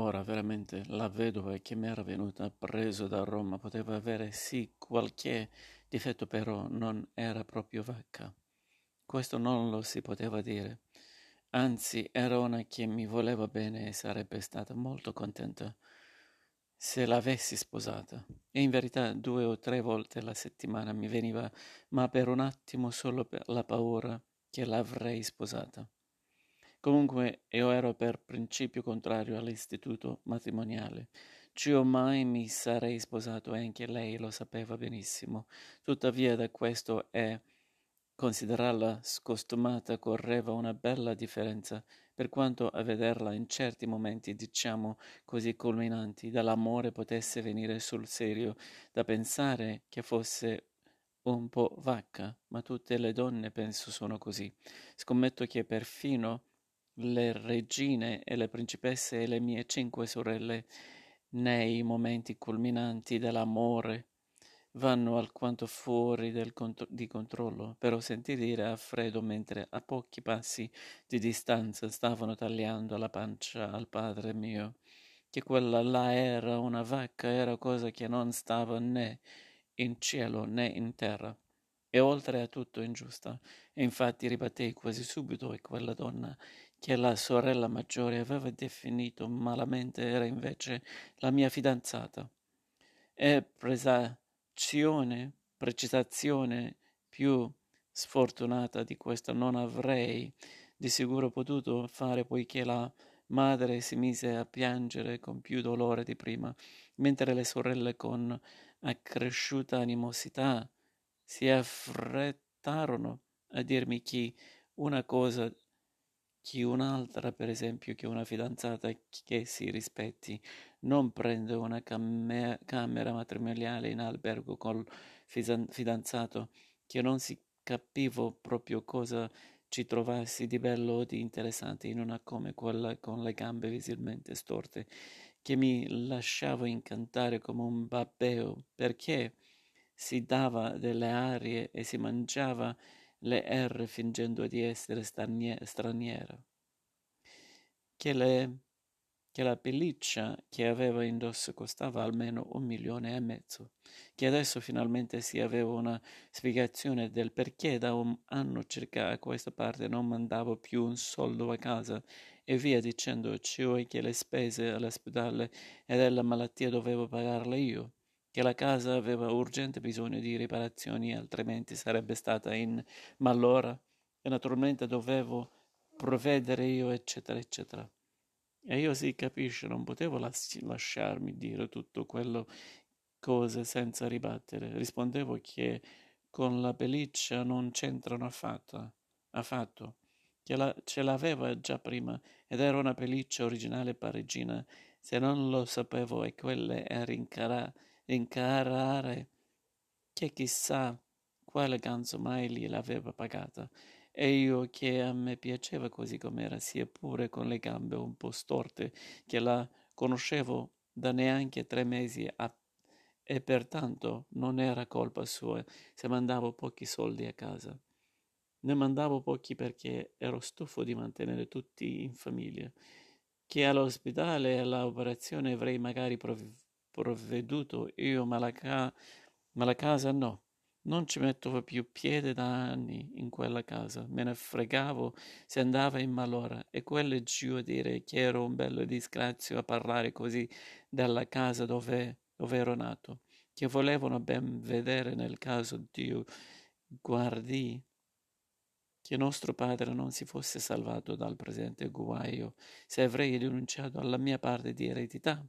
Ora veramente la vedova che mi era venuta preso da Roma poteva avere sì qualche difetto, però non era proprio vacca. Questo non lo si poteva dire. Anzi, era una che mi voleva bene e sarebbe stata molto contenta se l'avessi sposata. E in verità due o tre volte alla settimana mi veniva, ma per un attimo solo per la paura che l'avrei sposata. Comunque io ero per principio contrario all'istituto matrimoniale. Cio mai mi sarei sposato e anche lei lo sapeva benissimo. Tuttavia da questo e considerarla scostumata correva una bella differenza per quanto a vederla in certi momenti, diciamo così culminanti, dall'amore potesse venire sul serio, da pensare che fosse un po' vacca, ma tutte le donne penso sono così. Scommetto che perfino le regine e le principesse e le mie cinque sorelle, nei momenti culminanti dell'amore, vanno alquanto fuori contro- di controllo, però sentì dire a Fredo mentre a pochi passi di distanza stavano tagliando la pancia al padre mio, che quella là era una vacca, era cosa che non stava né in cielo né in terra, e oltre a tutto ingiusta. E infatti ribatei quasi subito e quella donna che la sorella maggiore aveva definito malamente era invece la mia fidanzata. E presa azione, precisazione più sfortunata di questa non avrei di sicuro potuto fare poiché la madre si mise a piangere con più dolore di prima, mentre le sorelle con accresciuta animosità si affrettarono a dirmi chi una cosa chi un'altra, per esempio, che una fidanzata che si rispetti, non prende una cam- camera matrimoniale in albergo col fidanzato, che non si capivo proprio cosa ci trovassi di bello o di interessante in una come quella con le gambe visibilmente storte, che mi lasciavo incantare come un babbeo, perché si dava delle arie e si mangiava le R fingendo di essere straniera. Che, le, che la pelliccia che aveva indosso costava almeno un milione e mezzo, che adesso finalmente si aveva una spiegazione del perché da un anno circa a questa parte non mandavo più un soldo a casa e via dicendo, cioè che le spese all'ospedale e della malattia dovevo pagarle io che la casa aveva urgente bisogno di riparazioni, altrimenti sarebbe stata in malora e naturalmente dovevo provvedere io, eccetera, eccetera. E io si capisce, non potevo las- lasciarmi dire tutto quello cose senza ribattere. Rispondevo che con la pelliccia non c'entrano affatto, affatto che la, ce l'aveva già prima ed era una pelliccia originale parigina. Se non lo sapevo e quelle a rincarare incarare. Che chissà quale ganzo mai gliel'aveva pagata. E io che a me piaceva così com'era, sia pure con le gambe un po' storte, che la conoscevo da neanche tre mesi a, e pertanto non era colpa sua. Se mandavo pochi soldi a casa. Ne mandavo pochi perché ero stufo di mantenere tutti in famiglia, che all'ospedale e all'operazione avrei magari provveduto provveduto io, ma la, ca- ma la casa no. Non ci metto più piede da anni in quella casa, me ne fregavo se andava in malora. E quelle giù a dire che ero un bello disgrazio a parlare così della casa dove, dove ero nato, che volevano ben vedere nel caso Dio guardi che nostro padre non si fosse salvato dal presente guaio. Se avrei rinunciato alla mia parte di eredità,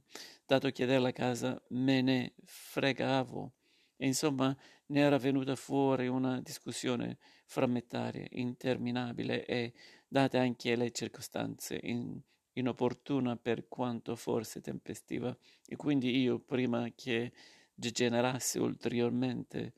dato che della casa me ne fregavo. E insomma ne era venuta fuori una discussione frammentaria, interminabile e, date anche le circostanze, in, inopportuna per quanto forse tempestiva, e quindi io, prima che degenerasse ulteriormente,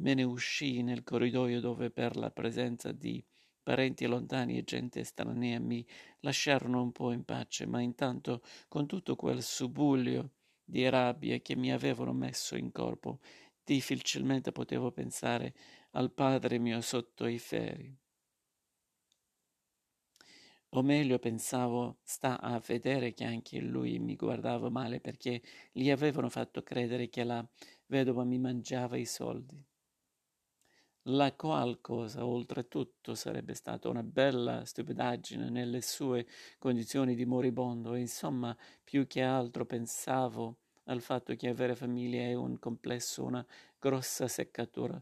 Me ne uscii nel corridoio dove per la presenza di parenti lontani e gente estranea mi lasciarono un po' in pace, ma intanto con tutto quel subulio di rabbia che mi avevano messo in corpo, difficilmente potevo pensare al padre mio sotto i ferri. O meglio, pensavo, sta a vedere che anche lui mi guardava male perché gli avevano fatto credere che la vedova mi mangiava i soldi. La qual cosa, oltretutto, sarebbe stata una bella stupidaggine nelle sue condizioni di moribondo, insomma, più che altro pensavo al fatto che avere famiglia è un complesso, una grossa seccatura.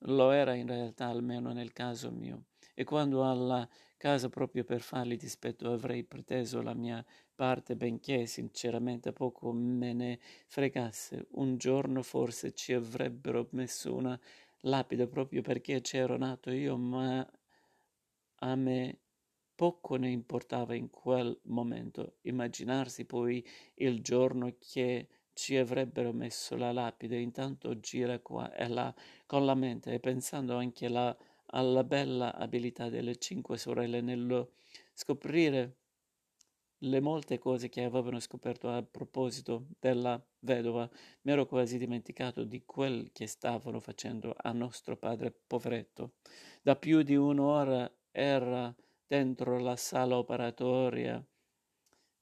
Lo era in realtà, almeno nel caso mio. E quando alla casa proprio per fargli dispetto avrei preteso la mia parte, benché sinceramente poco me ne fregasse, un giorno forse ci avrebbero messo una lapide proprio perché c'ero nato io, ma a me poco ne importava in quel momento. Immaginarsi poi il giorno che ci avrebbero messo la lapide, intanto gira qua e là con la mente e pensando anche la, alla bella abilità delle cinque sorelle nello scoprire le molte cose che avevano scoperto a proposito della vedova, mi ero quasi dimenticato di quel che stavano facendo a nostro padre poveretto. Da più di un'ora era dentro la sala operatoria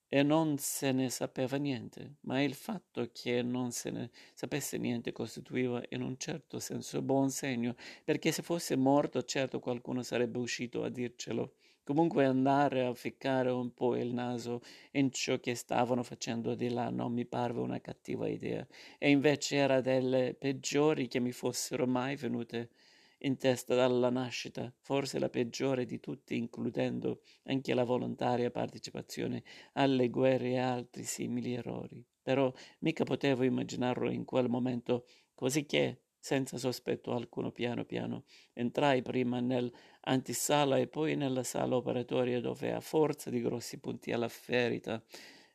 e non se ne sapeva niente, ma il fatto che non se ne sapesse niente costituiva in un certo senso buon segno, perché se fosse morto certo qualcuno sarebbe uscito a dircelo. Comunque andare a ficcare un po' il naso in ciò che stavano facendo di là non mi parve una cattiva idea, e invece era delle peggiori che mi fossero mai venute in testa dalla nascita, forse la peggiore di tutti, includendo anche la volontaria partecipazione alle guerre e altri simili errori. Però mica potevo immaginarlo in quel momento, così che senza sospetto alcuno piano piano. Entrai prima nell'antisala e poi nella sala operatoria dove a forza di grossi punti alla ferita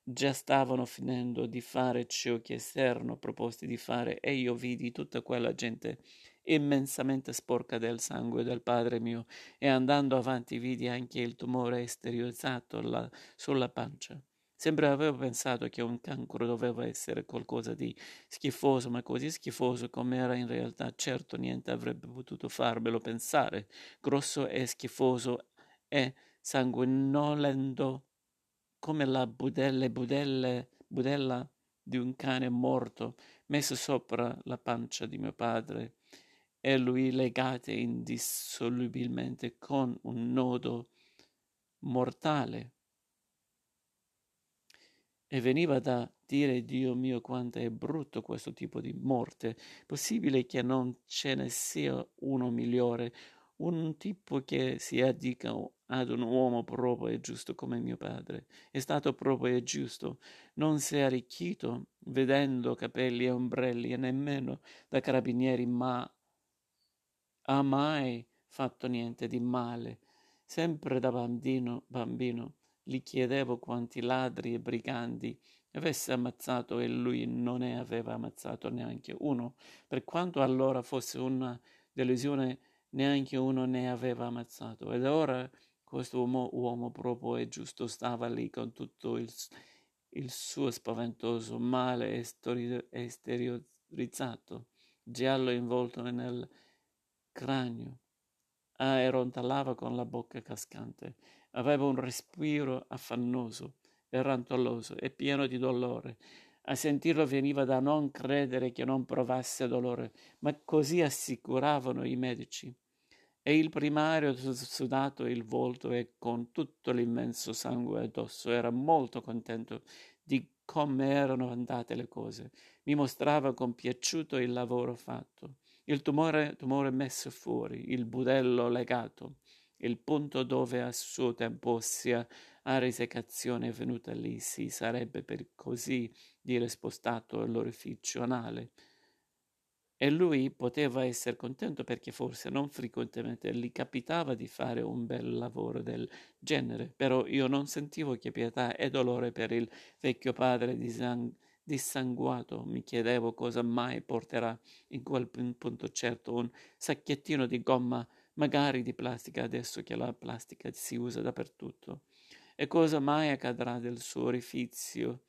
già stavano finendo di fare ciò che erano proposti di fare e io vidi tutta quella gente immensamente sporca del sangue del padre mio e andando avanti vidi anche il tumore esteriorizzato sulla pancia. Sempre avevo pensato che un cancro doveva essere qualcosa di schifoso, ma così schifoso come era in realtà, certo niente avrebbe potuto farmelo pensare. Grosso e schifoso e sanguinolento come la budelle, budelle, budella di un cane morto messo sopra la pancia di mio padre e lui legate indissolubilmente con un nodo mortale e veniva da dire, Dio mio, quanto è brutto questo tipo di morte. Possibile che non ce ne sia uno migliore, un tipo che si addica ad un uomo proprio e giusto come mio padre. È stato proprio e giusto, non si è arricchito vedendo capelli e ombrelli e nemmeno da carabinieri, ma ha mai fatto niente di male. Sempre da bambino, bambino gli chiedevo quanti ladri e briganti avesse ammazzato e lui non ne aveva ammazzato neanche uno. Per quanto allora fosse una delusione, neanche uno ne aveva ammazzato. Ed ora questo uomo, uomo proprio e giusto stava lì con tutto il, il suo spaventoso male esteriorizzato, giallo involto nel cranio. Ah, e rontalava con la bocca cascante. Aveva un respiro affannoso e rantoloso e pieno di dolore. A sentirlo veniva da non credere che non provasse dolore, ma così assicuravano i medici. E il primario, sudato il volto e con tutto l'immenso sangue addosso, era molto contento di come erano andate le cose. Mi mostrava compiaciuto il lavoro fatto, il tumore, tumore messo fuori, il budello legato, il punto dove a suo tempo sia a risecazione venuta lì si sarebbe per così dire spostato l'orificio anale. E lui poteva essere contento perché forse non frequentemente gli capitava di fare un bel lavoro del genere, però io non sentivo che pietà e dolore per il vecchio padre dissanguato. Mi chiedevo cosa mai porterà in quel punto certo un sacchettino di gomma magari di plastica adesso che la plastica si usa dappertutto. E cosa mai accadrà del suo orifizio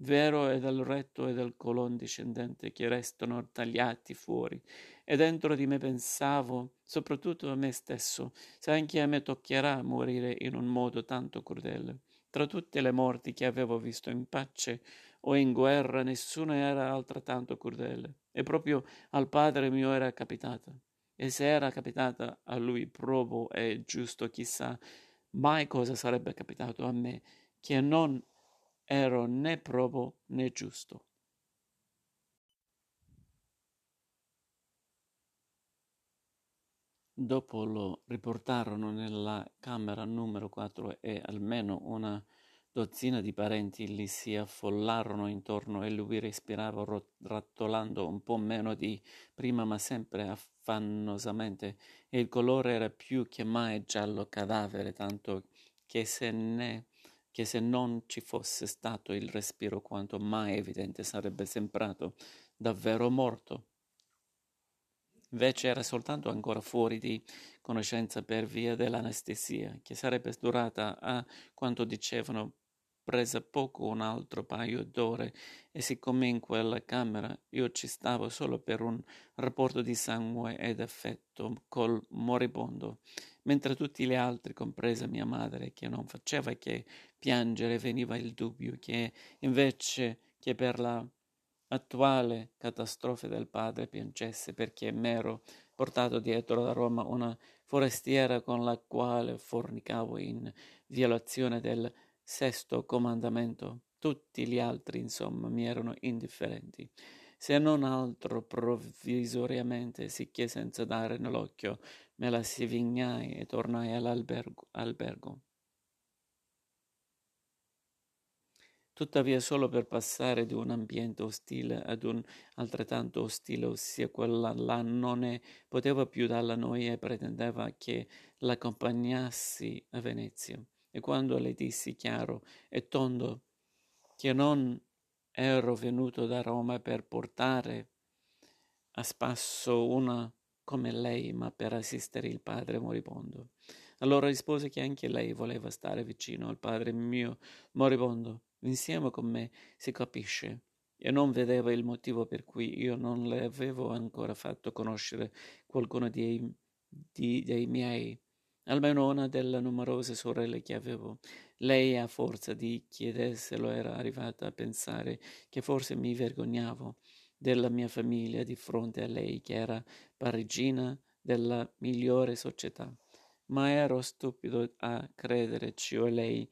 vero è del retto e del colon discendente che restano tagliati fuori. E dentro di me pensavo, soprattutto a me stesso, se anche a me toccherà morire in un modo tanto crudele. Tra tutte le morti che avevo visto in pace o in guerra, nessuna era altrettanto crudele. E proprio al padre mio era capitata. E se era capitata a lui probo e giusto, chissà mai cosa sarebbe capitato a me, che non ero né probo né giusto. Dopo lo riportarono nella camera numero 4 e almeno una dozzina di parenti gli si affollarono intorno e lui respirava rattolando un po' meno di prima ma sempre affannosamente e il colore era più che mai giallo cadavere tanto che se ne che se non ci fosse stato il respiro quanto mai evidente sarebbe sembrato davvero morto. Invece era soltanto ancora fuori di conoscenza per via dell'anestesia, che sarebbe durata a quanto dicevano presa poco un altro paio d'ore e siccome in quella camera io ci stavo solo per un rapporto di sangue ed affetto col moribondo, mentre tutti gli altri, compresa mia madre, che non faceva che piangere, veniva il dubbio che invece che per la attuale catastrofe del padre piangesse perché m'ero portato dietro da Roma una forestiera con la quale fornicavo in violazione del sesto comandamento. Tutti gli altri, insomma, mi erano indifferenti. Se non altro provvisoriamente, sicché senza dare nell'occhio, me la sivignai e tornai all'albergo. Tuttavia solo per passare da un ambiente ostile ad un altrettanto ostile, ossia quella là non ne poteva più dalla noia e pretendeva che l'accompagnassi a Venezia e quando le dissi chiaro e tondo che non ero venuto da Roma per portare a spasso una come lei, ma per assistere il padre moribondo. Allora rispose che anche lei voleva stare vicino al padre mio moribondo, insieme con me, si capisce, e non vedeva il motivo per cui io non le avevo ancora fatto conoscere qualcuno dei, di, dei miei almeno una delle numerose sorelle che avevo. Lei, a forza di chiederselo, era arrivata a pensare che forse mi vergognavo della mia famiglia di fronte a lei, che era parigina della migliore società. Ma ero stupido a credere ciò lei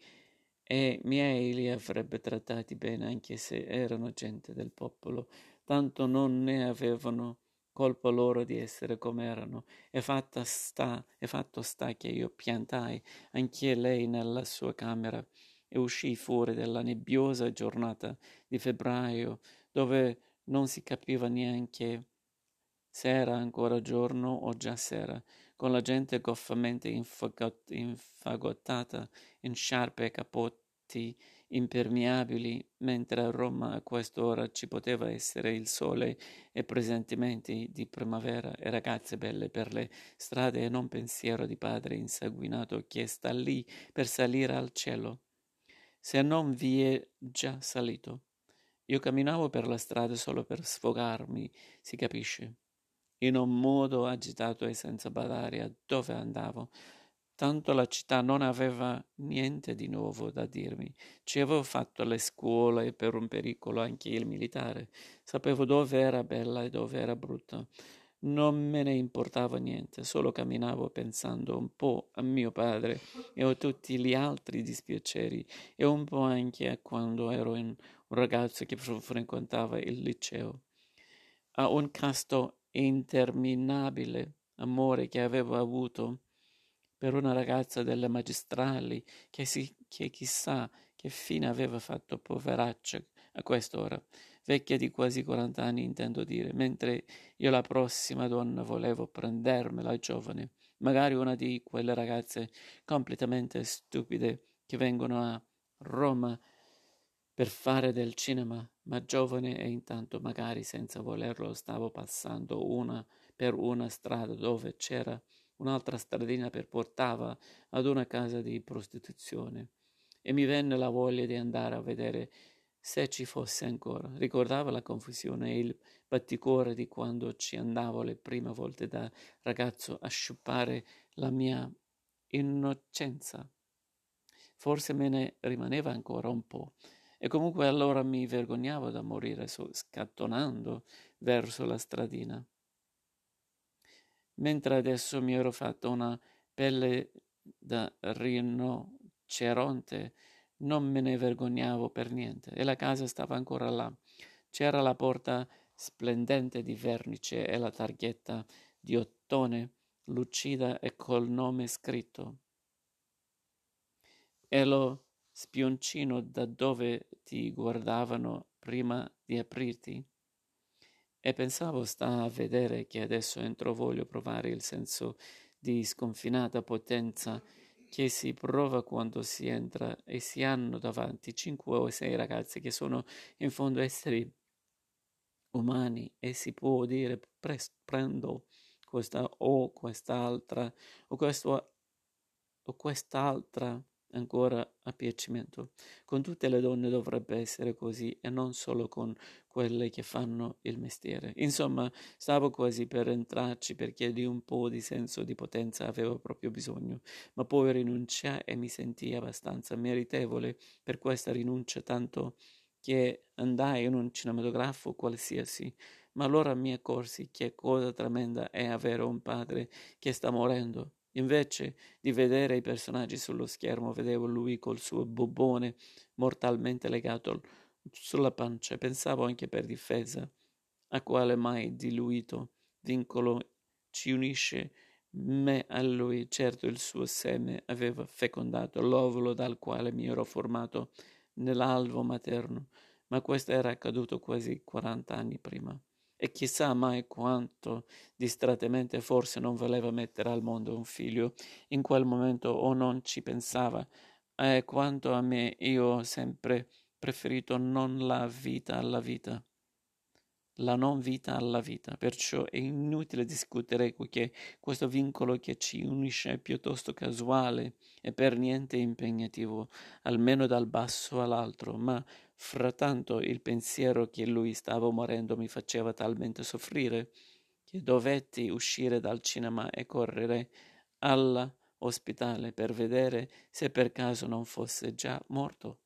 e miei li avrebbe trattati bene anche se erano gente del popolo, tanto non ne avevano colpa loro di essere come erano, e, fatta sta, e fatto sta che io piantai anche lei nella sua camera e uscii fuori della nebbiosa giornata di febbraio, dove non si capiva neanche se era ancora giorno o già sera, con la gente goffamente infagottata in sciarpe e capotti impermeabili, mentre a Roma a quest'ora ci poteva essere il sole e presentimenti di primavera e ragazze belle per le strade e non pensiero di padre insanguinato che sta lì per salire al cielo. Se non vi è già salito. Io camminavo per la strada solo per sfogarmi, si capisce, in un modo agitato e senza badare a dove andavo, Tanto la città non aveva niente di nuovo da dirmi. Ci avevo fatto le scuole per un pericolo anche il militare. Sapevo dove era bella e dove era brutta. Non me ne importava niente, solo camminavo pensando un po' a mio padre e a tutti gli altri dispiaceri e un po' anche a quando ero un ragazzo che frequentava il liceo. A un casto interminabile amore che avevo avuto per una ragazza delle magistrali che, si, che chissà che fine aveva fatto poveraccia. A quest'ora, vecchia di quasi 40 anni intendo dire, mentre io la prossima donna volevo prendermela giovane, magari una di quelle ragazze completamente stupide che vengono a Roma per fare del cinema, ma giovane e intanto magari senza volerlo stavo passando una per una strada dove c'era un'altra stradina per portava ad una casa di prostituzione e mi venne la voglia di andare a vedere se ci fosse ancora. Ricordava la confusione e il batticuore di quando ci andavo le prime volte da ragazzo a sciupare la mia innocenza. Forse me ne rimaneva ancora un po', e comunque allora mi vergognavo da morire scattonando verso la stradina. Mentre adesso mi ero fatto una pelle da rinoceronte, non me ne vergognavo per niente e la casa stava ancora là. C'era la porta splendente di vernice e la targhetta di ottone lucida e col nome scritto. E lo spioncino da dove ti guardavano prima di aprirti. E pensavo sta a vedere che adesso entro voglio provare il senso di sconfinata potenza che si prova quando si entra e si hanno davanti cinque o sei ragazzi che sono in fondo esseri umani e si può dire prendo questa o quest'altra o, questo, o quest'altra ancora a piacimento. Con tutte le donne dovrebbe essere così e non solo con quelle che fanno il mestiere. Insomma, stavo quasi per entrarci perché di un po' di senso di potenza avevo proprio bisogno, ma poi rinunciai e mi sentii abbastanza meritevole per questa rinuncia, tanto che andai in un cinematografo qualsiasi, ma allora mi accorsi che cosa tremenda è avere un padre che sta morendo Invece di vedere i personaggi sullo schermo, vedevo lui col suo bobone mortalmente legato sulla pancia pensavo anche per difesa a quale mai diluito vincolo ci unisce me a lui. Certo il suo seme aveva fecondato l'ovulo dal quale mi ero formato nell'alvo materno, ma questo era accaduto quasi quarant'anni prima e chissà mai quanto distrattamente forse non voleva mettere al mondo un figlio. In quel momento o non ci pensava. E quanto a me io ho sempre preferito non la vita alla vita. La non vita alla vita, perciò è inutile discutere che questo vincolo che ci unisce è piuttosto casuale e per niente impegnativo, almeno dal basso all'altro, ma frattanto il pensiero che lui stava morendo mi faceva talmente soffrire che dovetti uscire dal cinema e correre all'ospedale per vedere se per caso non fosse già morto.